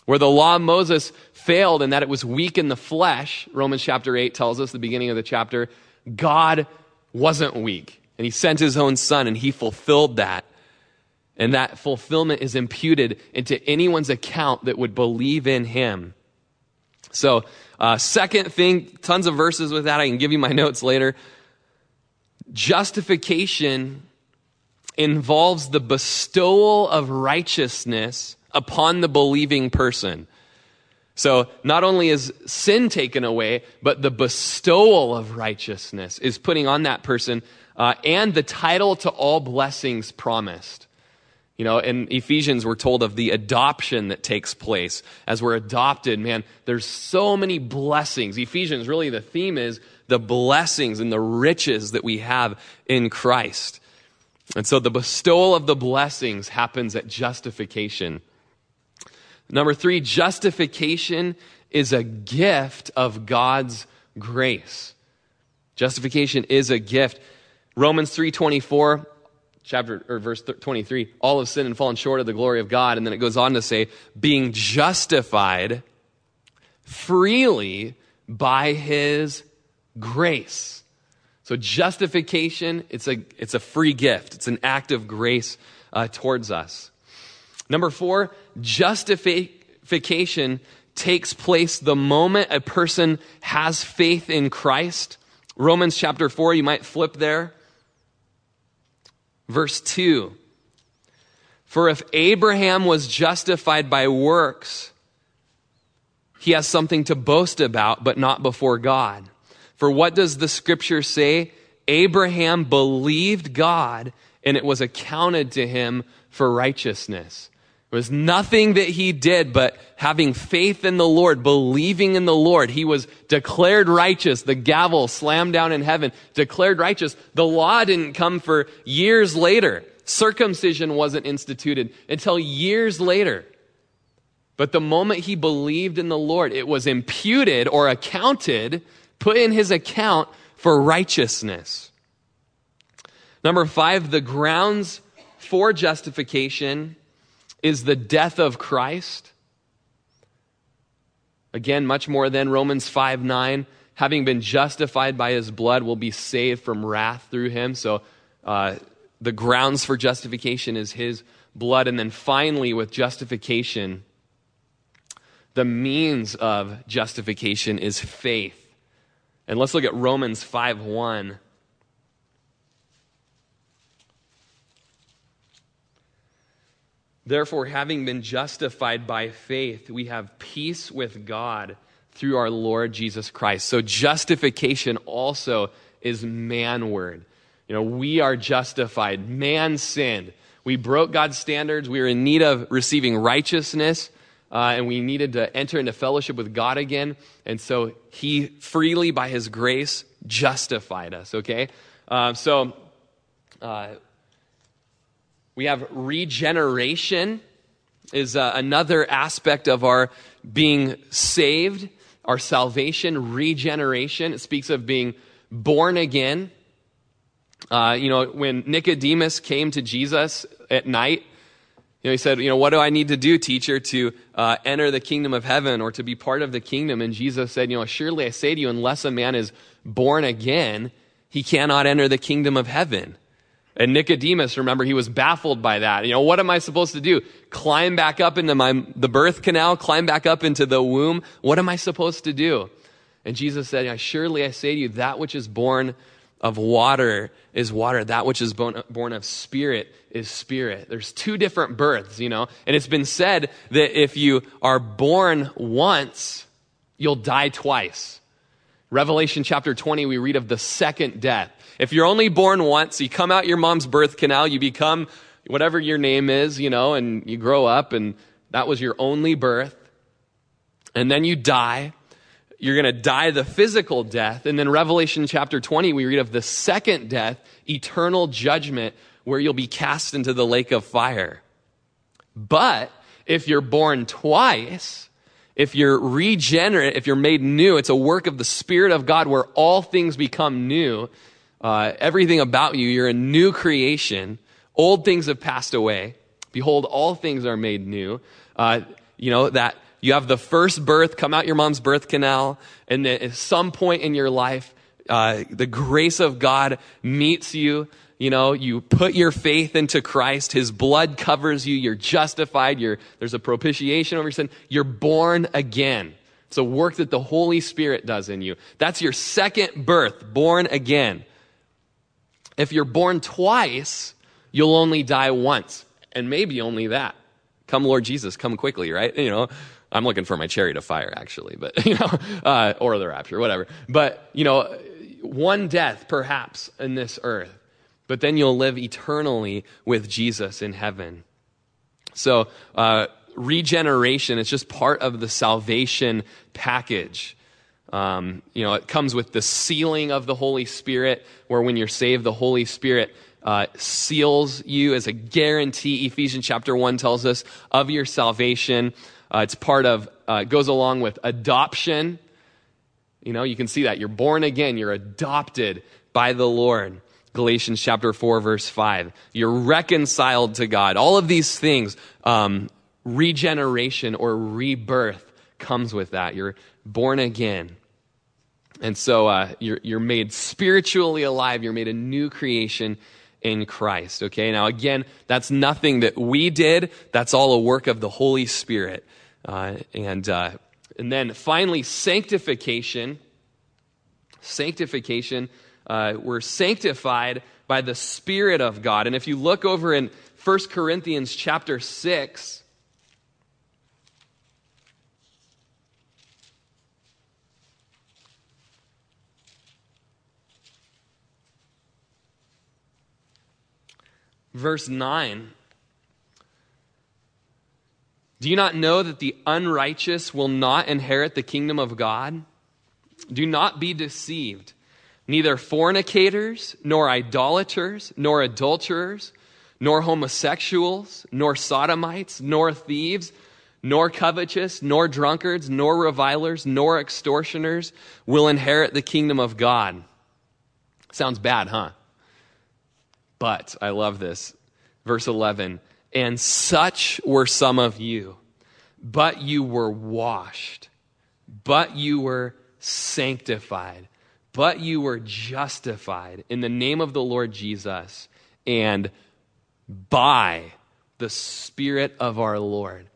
Where the law of Moses failed and that it was weak in the flesh, Romans chapter 8 tells us, the beginning of the chapter, God wasn't weak. And he sent his own son and he fulfilled that. And that fulfillment is imputed into anyone's account that would believe in him. So, uh, second thing, tons of verses with that. I can give you my notes later. Justification involves the bestowal of righteousness upon the believing person. So not only is sin taken away, but the bestowal of righteousness is putting on that person uh, and the title to all blessings promised. You know, in Ephesians, we're told of the adoption that takes place. As we're adopted, man, there's so many blessings. Ephesians, really, the theme is the blessings and the riches that we have in Christ. And so the bestowal of the blessings happens at justification. Number three, justification is a gift of God's grace. Justification is a gift. Romans 3:24 chapter or verse 23 all have sinned and fallen short of the glory of God and then it goes on to say being justified freely by his grace. So justification it's a it's a free gift. It's an act of grace uh, towards us. Number four, justification takes place the moment a person has faith in Christ. Romans chapter 4, you might flip there. Verse 2. For if Abraham was justified by works, he has something to boast about, but not before God. For what does the scripture say? Abraham believed God, and it was accounted to him for righteousness. It was nothing that he did, but having faith in the Lord, believing in the Lord. He was declared righteous. The gavel slammed down in heaven, declared righteous. The law didn't come for years later. Circumcision wasn't instituted until years later. But the moment he believed in the Lord, it was imputed or accounted, put in his account for righteousness. Number five, the grounds for justification is the death of Christ. Again, much more than Romans 5 9. Having been justified by his blood, will be saved from wrath through him. So, uh, the grounds for justification is his blood. And then finally, with justification, the means of justification is faith. And let's look at Romans 5 1. Therefore, having been justified by faith, we have peace with God through our Lord Jesus Christ. So, justification also is manward. You know, we are justified. Man sinned. We broke God's standards. We were in need of receiving righteousness, uh, and we needed to enter into fellowship with God again. And so, He freely, by His grace, justified us, okay? Uh, so, uh, we have regeneration, is uh, another aspect of our being saved, our salvation, regeneration. It speaks of being born again. Uh, you know, when Nicodemus came to Jesus at night, you know, he said, you know, what do I need to do, teacher, to uh, enter the kingdom of heaven or to be part of the kingdom? And Jesus said, you know, surely I say to you, unless a man is born again, he cannot enter the kingdom of heaven. And Nicodemus, remember, he was baffled by that. You know, what am I supposed to do? Climb back up into my, the birth canal, climb back up into the womb? What am I supposed to do? And Jesus said, Surely I say to you, that which is born of water is water. That which is born, born of spirit is spirit. There's two different births, you know? And it's been said that if you are born once, you'll die twice. Revelation chapter 20, we read of the second death. If you're only born once, you come out your mom's birth canal, you become whatever your name is, you know, and you grow up, and that was your only birth. And then you die. You're going to die the physical death. And then Revelation chapter 20, we read of the second death, eternal judgment, where you'll be cast into the lake of fire. But if you're born twice, if you're regenerate, if you're made new, it's a work of the Spirit of God where all things become new. Uh, everything about you, you're a new creation. Old things have passed away. Behold, all things are made new. Uh, you know, that you have the first birth come out your mom's birth canal, and at some point in your life, uh, the grace of God meets you. You know, you put your faith into Christ. His blood covers you. You're justified. You're, there's a propitiation over your sin. You're born again. It's a work that the Holy Spirit does in you. That's your second birth, born again. If you're born twice, you'll only die once, and maybe only that. Come, Lord Jesus, come quickly, right? You know, I'm looking for my chariot of fire, actually, but, you know, uh, or the rapture, whatever. But, you know, one death, perhaps, in this earth, but then you'll live eternally with Jesus in heaven. So, uh, regeneration is just part of the salvation package. Um, you know, it comes with the sealing of the Holy Spirit, where when you're saved, the Holy Spirit uh, seals you as a guarantee. Ephesians chapter 1 tells us of your salvation. Uh, it's part of, uh, goes along with adoption. You know, you can see that. You're born again, you're adopted by the Lord. Galatians chapter 4, verse 5. You're reconciled to God. All of these things, um, regeneration or rebirth comes with that. You're born again. And so uh, you're, you're made spiritually alive. You're made a new creation in Christ. Okay. Now, again, that's nothing that we did. That's all a work of the Holy Spirit. Uh, and, uh, and then finally, sanctification. Sanctification. Uh, we're sanctified by the Spirit of God. And if you look over in 1 Corinthians chapter 6, verse 9. Do you not know that the unrighteous will not inherit the kingdom of God? Do not be deceived. Neither fornicators, nor idolaters, nor adulterers, nor homosexuals, nor sodomites, nor thieves, nor covetous, nor drunkards, nor revilers, nor extortioners will inherit the kingdom of God. Sounds bad, huh? But I love this. Verse 11, and such were some of you, but you were washed, but you were sanctified, but you were justified in the name of the Lord Jesus and by the Spirit of our Lord.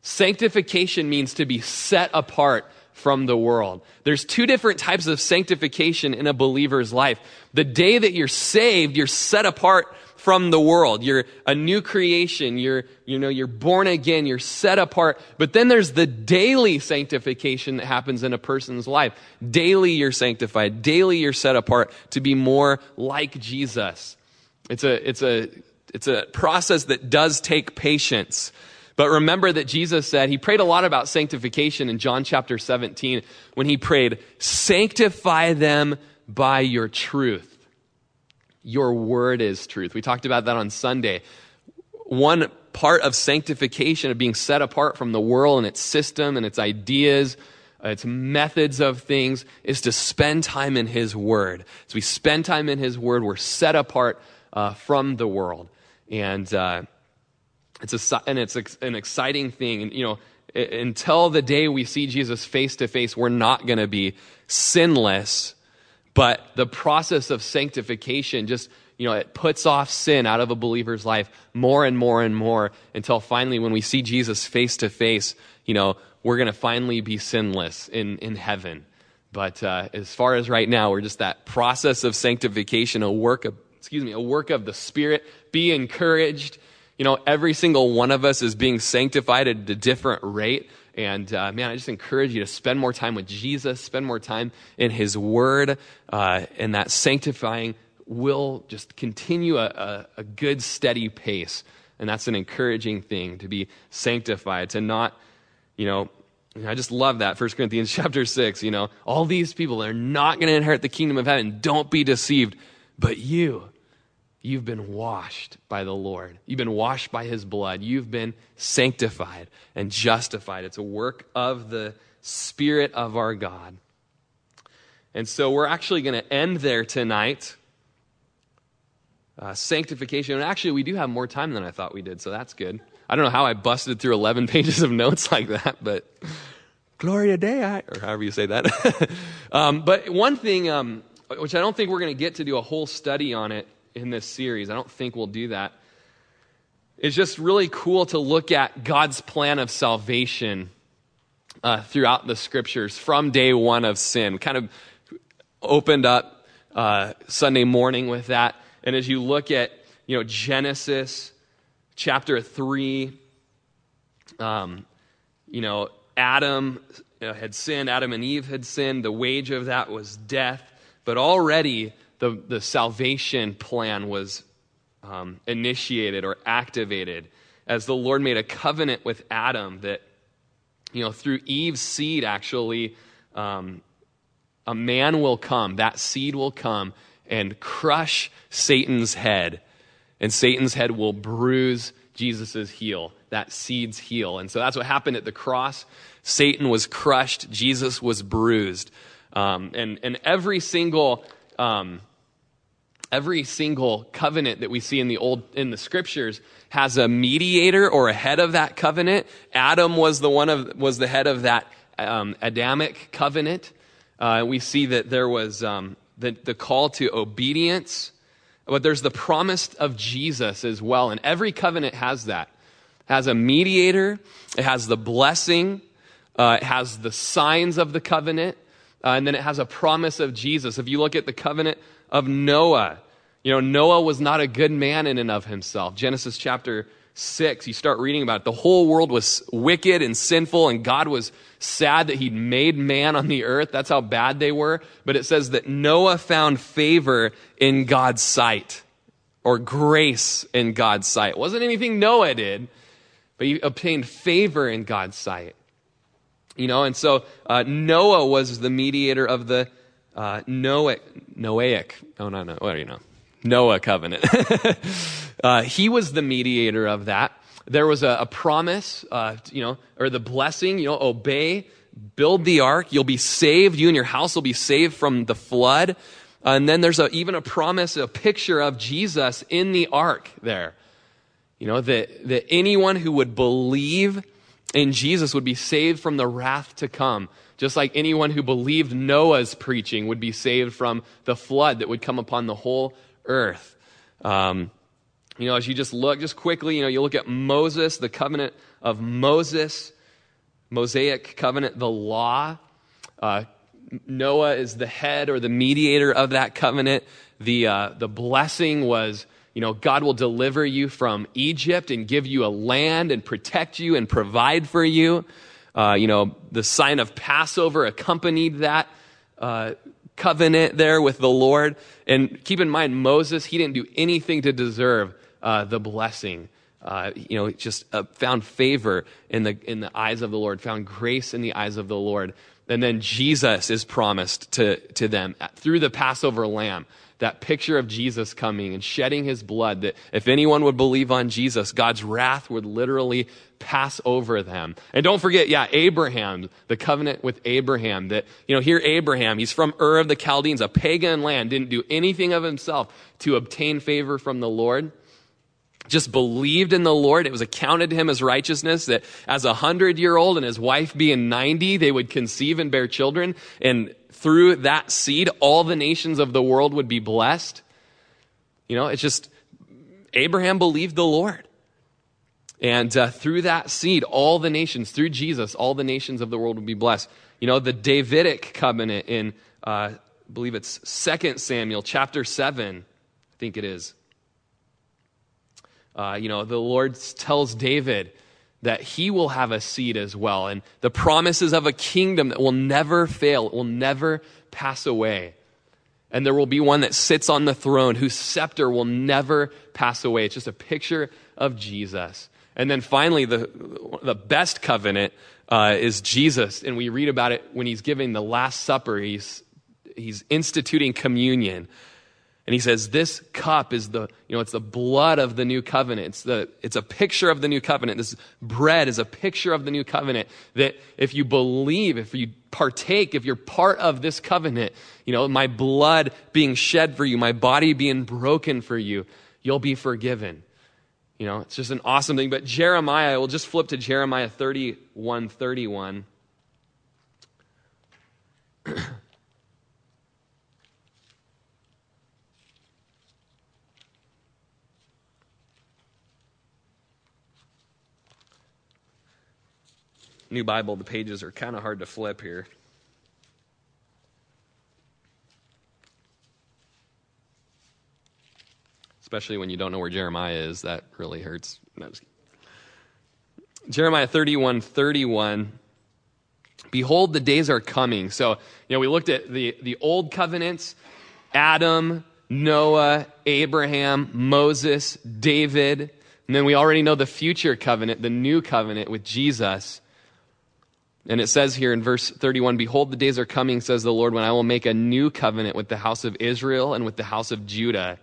Sanctification means to be set apart from the world. There's two different types of sanctification in a believer's life. The day that you're saved, you're set apart from the world. You're a new creation. You're, you know, you're born again. You're set apart. But then there's the daily sanctification that happens in a person's life. Daily you're sanctified. Daily you're set apart to be more like Jesus. It's a, it's a, it's a process that does take patience. But remember that Jesus said, he prayed a lot about sanctification in John chapter 17 when he prayed, Sanctify them by your truth. Your word is truth. We talked about that on Sunday. One part of sanctification, of being set apart from the world and its system and its ideas, its methods of things, is to spend time in His Word. As we spend time in His Word, we're set apart uh, from the world. And, uh, it's a, and it's an exciting thing. And, you know, until the day we see Jesus face to face, we're not going to be sinless. But the process of sanctification just, you know, it puts off sin out of a believer's life more and more and more until finally, when we see Jesus face to face, you know, we're going to finally be sinless in, in heaven. But uh, as far as right now, we're just that process of sanctification, a work of, excuse me, a work of the Spirit. Be encouraged you know, every single one of us is being sanctified at a different rate. And uh, man, I just encourage you to spend more time with Jesus, spend more time in His Word, uh, and that sanctifying will just continue a, a, a good, steady pace. And that's an encouraging thing to be sanctified, to not, you know, I just love that. 1 Corinthians chapter 6, you know, all these people are not going to inherit the kingdom of heaven. Don't be deceived. But you, You've been washed by the Lord. You've been washed by his blood. You've been sanctified and justified. It's a work of the Spirit of our God. And so we're actually going to end there tonight. Uh, sanctification. And actually, we do have more time than I thought we did, so that's good. I don't know how I busted through 11 pages of notes like that, but Gloria Dei, or however you say that. um, but one thing, um, which I don't think we're going to get to do a whole study on it, in this series. I don't think we'll do that. It's just really cool to look at God's plan of salvation uh, throughout the scriptures from day one of sin. Kind of opened up uh, Sunday morning with that. And as you look at, you know, Genesis chapter 3, um, you know, Adam uh, had sinned, Adam and Eve had sinned. The wage of that was death. But already the, the salvation plan was um, initiated or activated as the Lord made a covenant with Adam that, you know, through Eve's seed, actually, um, a man will come, that seed will come and crush Satan's head, and Satan's head will bruise Jesus' heel, that seed's heel. And so that's what happened at the cross. Satan was crushed, Jesus was bruised. Um, and, and every single um, every single covenant that we see in the old in the scriptures has a mediator or a head of that covenant. Adam was the one of was the head of that um, adamic covenant. Uh, we see that there was um, the, the call to obedience but there's the promise of jesus as well and every covenant has that. It has a mediator it has the blessing uh, it has the signs of the covenant uh, and then it has a promise of Jesus. If you look at the covenant of Noah, you know, Noah was not a good man in and of himself. Genesis chapter 6, you start reading about it. The whole world was wicked and sinful, and God was sad that he'd made man on the earth. That's how bad they were. But it says that Noah found favor in God's sight, or grace in God's sight. It wasn't anything Noah did, but he obtained favor in God's sight. You know, and so uh, Noah was the mediator of the uh, Noahic, Noahic, oh, no, no, do you know? Noah covenant. Uh, he was the mediator of that. There was a, a promise, uh, you know, or the blessing, you know, obey, build the ark, you'll be saved, you and your house will be saved from the flood. And then there's a, even a promise, a picture of Jesus in the ark there. You know, that, that anyone who would believe in Jesus would be saved from the wrath to come. Just like anyone who believed Noah's preaching would be saved from the flood that would come upon the whole earth. Um, you know, as you just look, just quickly, you know, you look at Moses, the covenant of Moses, Mosaic covenant, the law. Uh, Noah is the head or the mediator of that covenant. The, uh, the blessing was, you know, God will deliver you from Egypt and give you a land and protect you and provide for you. Uh, you know, the sign of Passover accompanied that uh, covenant there with the Lord. And keep in mind, Moses, he didn't do anything to deserve uh, the blessing. Uh, you know, just uh, found favor in the, in the eyes of the Lord, found grace in the eyes of the Lord. And then Jesus is promised to, to them through the Passover lamb. That picture of Jesus coming and shedding his blood, that if anyone would believe on Jesus, God's wrath would literally pass over them. And don't forget, yeah, Abraham, the covenant with Abraham, that, you know, here Abraham, he's from Ur of the Chaldeans, a pagan land, didn't do anything of himself to obtain favor from the Lord just believed in the Lord. It was accounted to him as righteousness that as a hundred year old and his wife being 90, they would conceive and bear children. And through that seed, all the nations of the world would be blessed. You know, it's just Abraham believed the Lord. And uh, through that seed, all the nations, through Jesus, all the nations of the world would be blessed. You know, the Davidic covenant in, uh, I believe it's 2 Samuel chapter 7, I think it is. Uh, you know, the Lord tells David that he will have a seed as well, and the promises of a kingdom that will never fail, it will never pass away. And there will be one that sits on the throne whose scepter will never pass away. It's just a picture of Jesus. And then finally, the, the best covenant uh, is Jesus. And we read about it when he's giving the Last Supper. He's, he's instituting communion. And he says, This cup is the, you know, it's the blood of the new covenant. It's, the, it's a picture of the new covenant. This bread is a picture of the new covenant. That if you believe, if you partake, if you're part of this covenant, you know, my blood being shed for you, my body being broken for you, you'll be forgiven. You know, it's just an awesome thing. But Jeremiah, we'll just flip to Jeremiah 31 31. New Bible, the pages are kind of hard to flip here. Especially when you don't know where Jeremiah is, that really hurts. No, Jeremiah 31 31. Behold, the days are coming. So, you know, we looked at the, the old covenants Adam, Noah, Abraham, Moses, David. And then we already know the future covenant, the new covenant with Jesus. And it says here in verse 31 Behold, the days are coming, says the Lord, when I will make a new covenant with the house of Israel and with the house of Judah,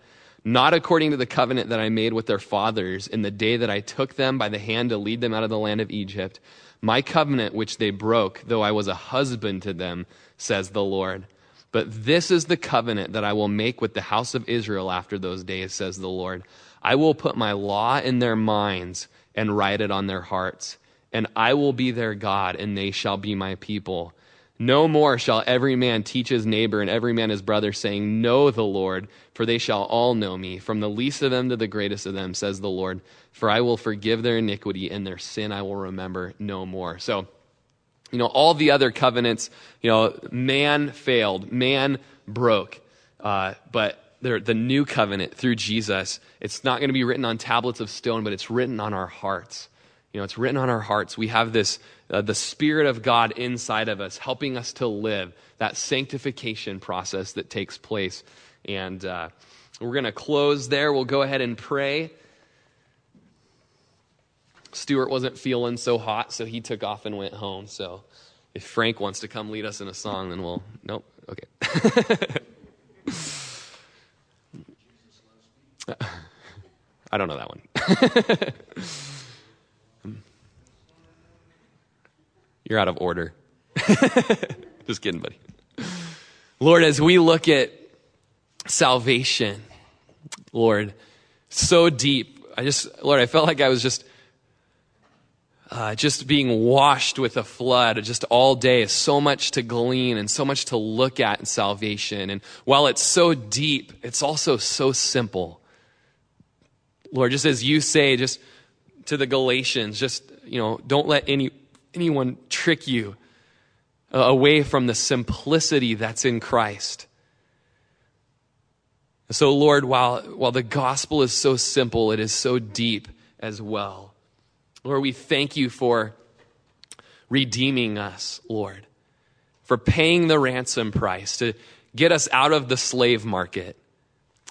not according to the covenant that I made with their fathers in the day that I took them by the hand to lead them out of the land of Egypt. My covenant which they broke, though I was a husband to them, says the Lord. But this is the covenant that I will make with the house of Israel after those days, says the Lord. I will put my law in their minds and write it on their hearts and I will be their God, and they shall be my people. No more shall every man teach his neighbor and every man his brother, saying, Know the Lord, for they shall all know me, from the least of them to the greatest of them, says the Lord. For I will forgive their iniquity, and their sin I will remember no more. So, you know, all the other covenants, you know, man failed, man broke. Uh, but the new covenant through Jesus, it's not going to be written on tablets of stone, but it's written on our hearts. You know, it's written on our hearts. We have this, uh, the Spirit of God inside of us, helping us to live that sanctification process that takes place. And uh, we're going to close there. We'll go ahead and pray. Stuart wasn't feeling so hot, so he took off and went home. So if Frank wants to come lead us in a song, then we'll. Nope. Okay. I don't know that one. You're out of order. Just kidding, buddy. Lord, as we look at salvation, Lord, so deep. I just, Lord, I felt like I was just, uh, just being washed with a flood just all day. So much to glean and so much to look at in salvation. And while it's so deep, it's also so simple. Lord, just as you say, just to the Galatians, just, you know, don't let any, anyone trick you uh, away from the simplicity that's in Christ. So, Lord, while, while the gospel is so simple, it is so deep as well. Lord, we thank you for redeeming us, Lord, for paying the ransom price to get us out of the slave market.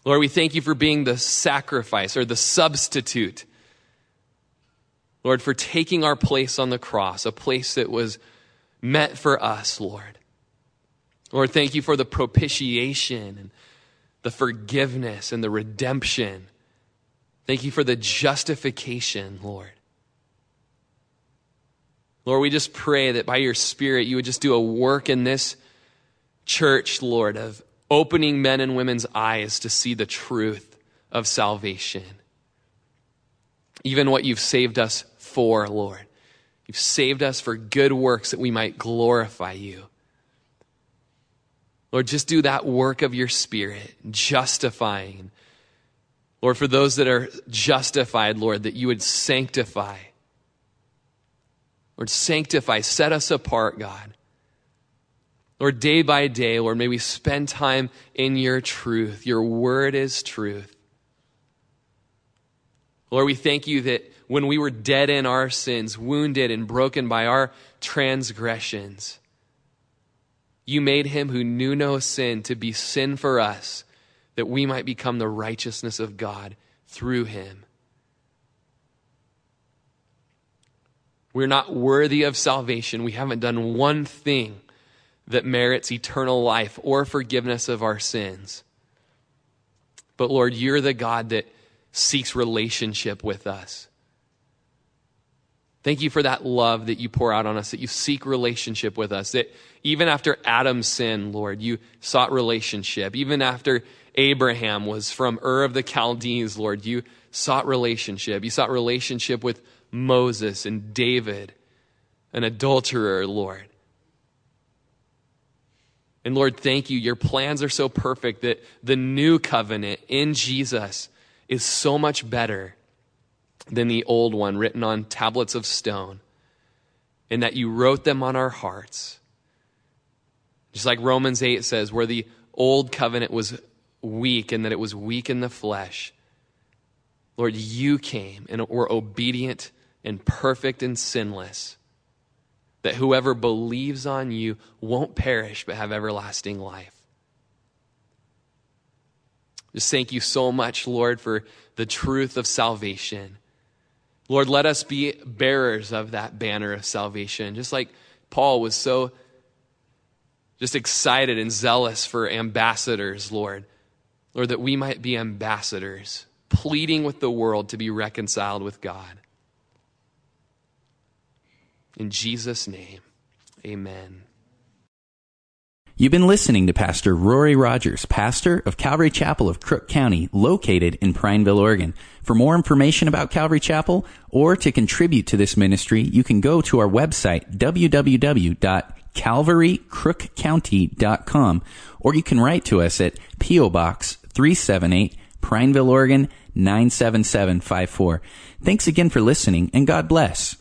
Lord, we thank you for being the sacrifice or the substitute. Lord, for taking our place on the cross, a place that was meant for us, Lord. Lord, thank you for the propitiation and the forgiveness and the redemption. Thank you for the justification, Lord. Lord, we just pray that by your Spirit, you would just do a work in this church, Lord, of opening men and women's eyes to see the truth of salvation. Even what you've saved us for, Lord. You've saved us for good works that we might glorify you. Lord, just do that work of your Spirit, justifying. Lord, for those that are justified, Lord, that you would sanctify. Lord, sanctify, set us apart, God. Lord, day by day, Lord, may we spend time in your truth. Your word is truth. Lord, we thank you that when we were dead in our sins, wounded and broken by our transgressions, you made him who knew no sin to be sin for us, that we might become the righteousness of God through him. We're not worthy of salvation. We haven't done one thing that merits eternal life or forgiveness of our sins. But Lord, you're the God that seeks relationship with us. Thank you for that love that you pour out on us, that you seek relationship with us, that even after Adam's sin, Lord, you sought relationship. Even after Abraham was from Ur of the Chaldees, Lord, you sought relationship. You sought relationship with Moses and David, an adulterer, Lord. And Lord, thank you. Your plans are so perfect that the new covenant in Jesus is so much better than the old one written on tablets of stone, and that you wrote them on our hearts. Just like Romans 8 says, where the old covenant was weak and that it was weak in the flesh. Lord, you came and were obedient and perfect and sinless. That whoever believes on you won't perish but have everlasting life. Just thank you so much, Lord, for the truth of salvation. Lord, let us be bearers of that banner of salvation. Just like Paul was so just excited and zealous for ambassadors, Lord. Lord, that we might be ambassadors, pleading with the world to be reconciled with God. In Jesus' name, amen. You've been listening to Pastor Rory Rodgers, pastor of Calvary Chapel of Crook County, located in Prineville, Oregon. For more information about Calvary Chapel or to contribute to this ministry, you can go to our website, www.calvarycrookcounty.com, or you can write to us at P.O. Box 378, Prineville, Oregon 97754. Thanks again for listening, and God bless.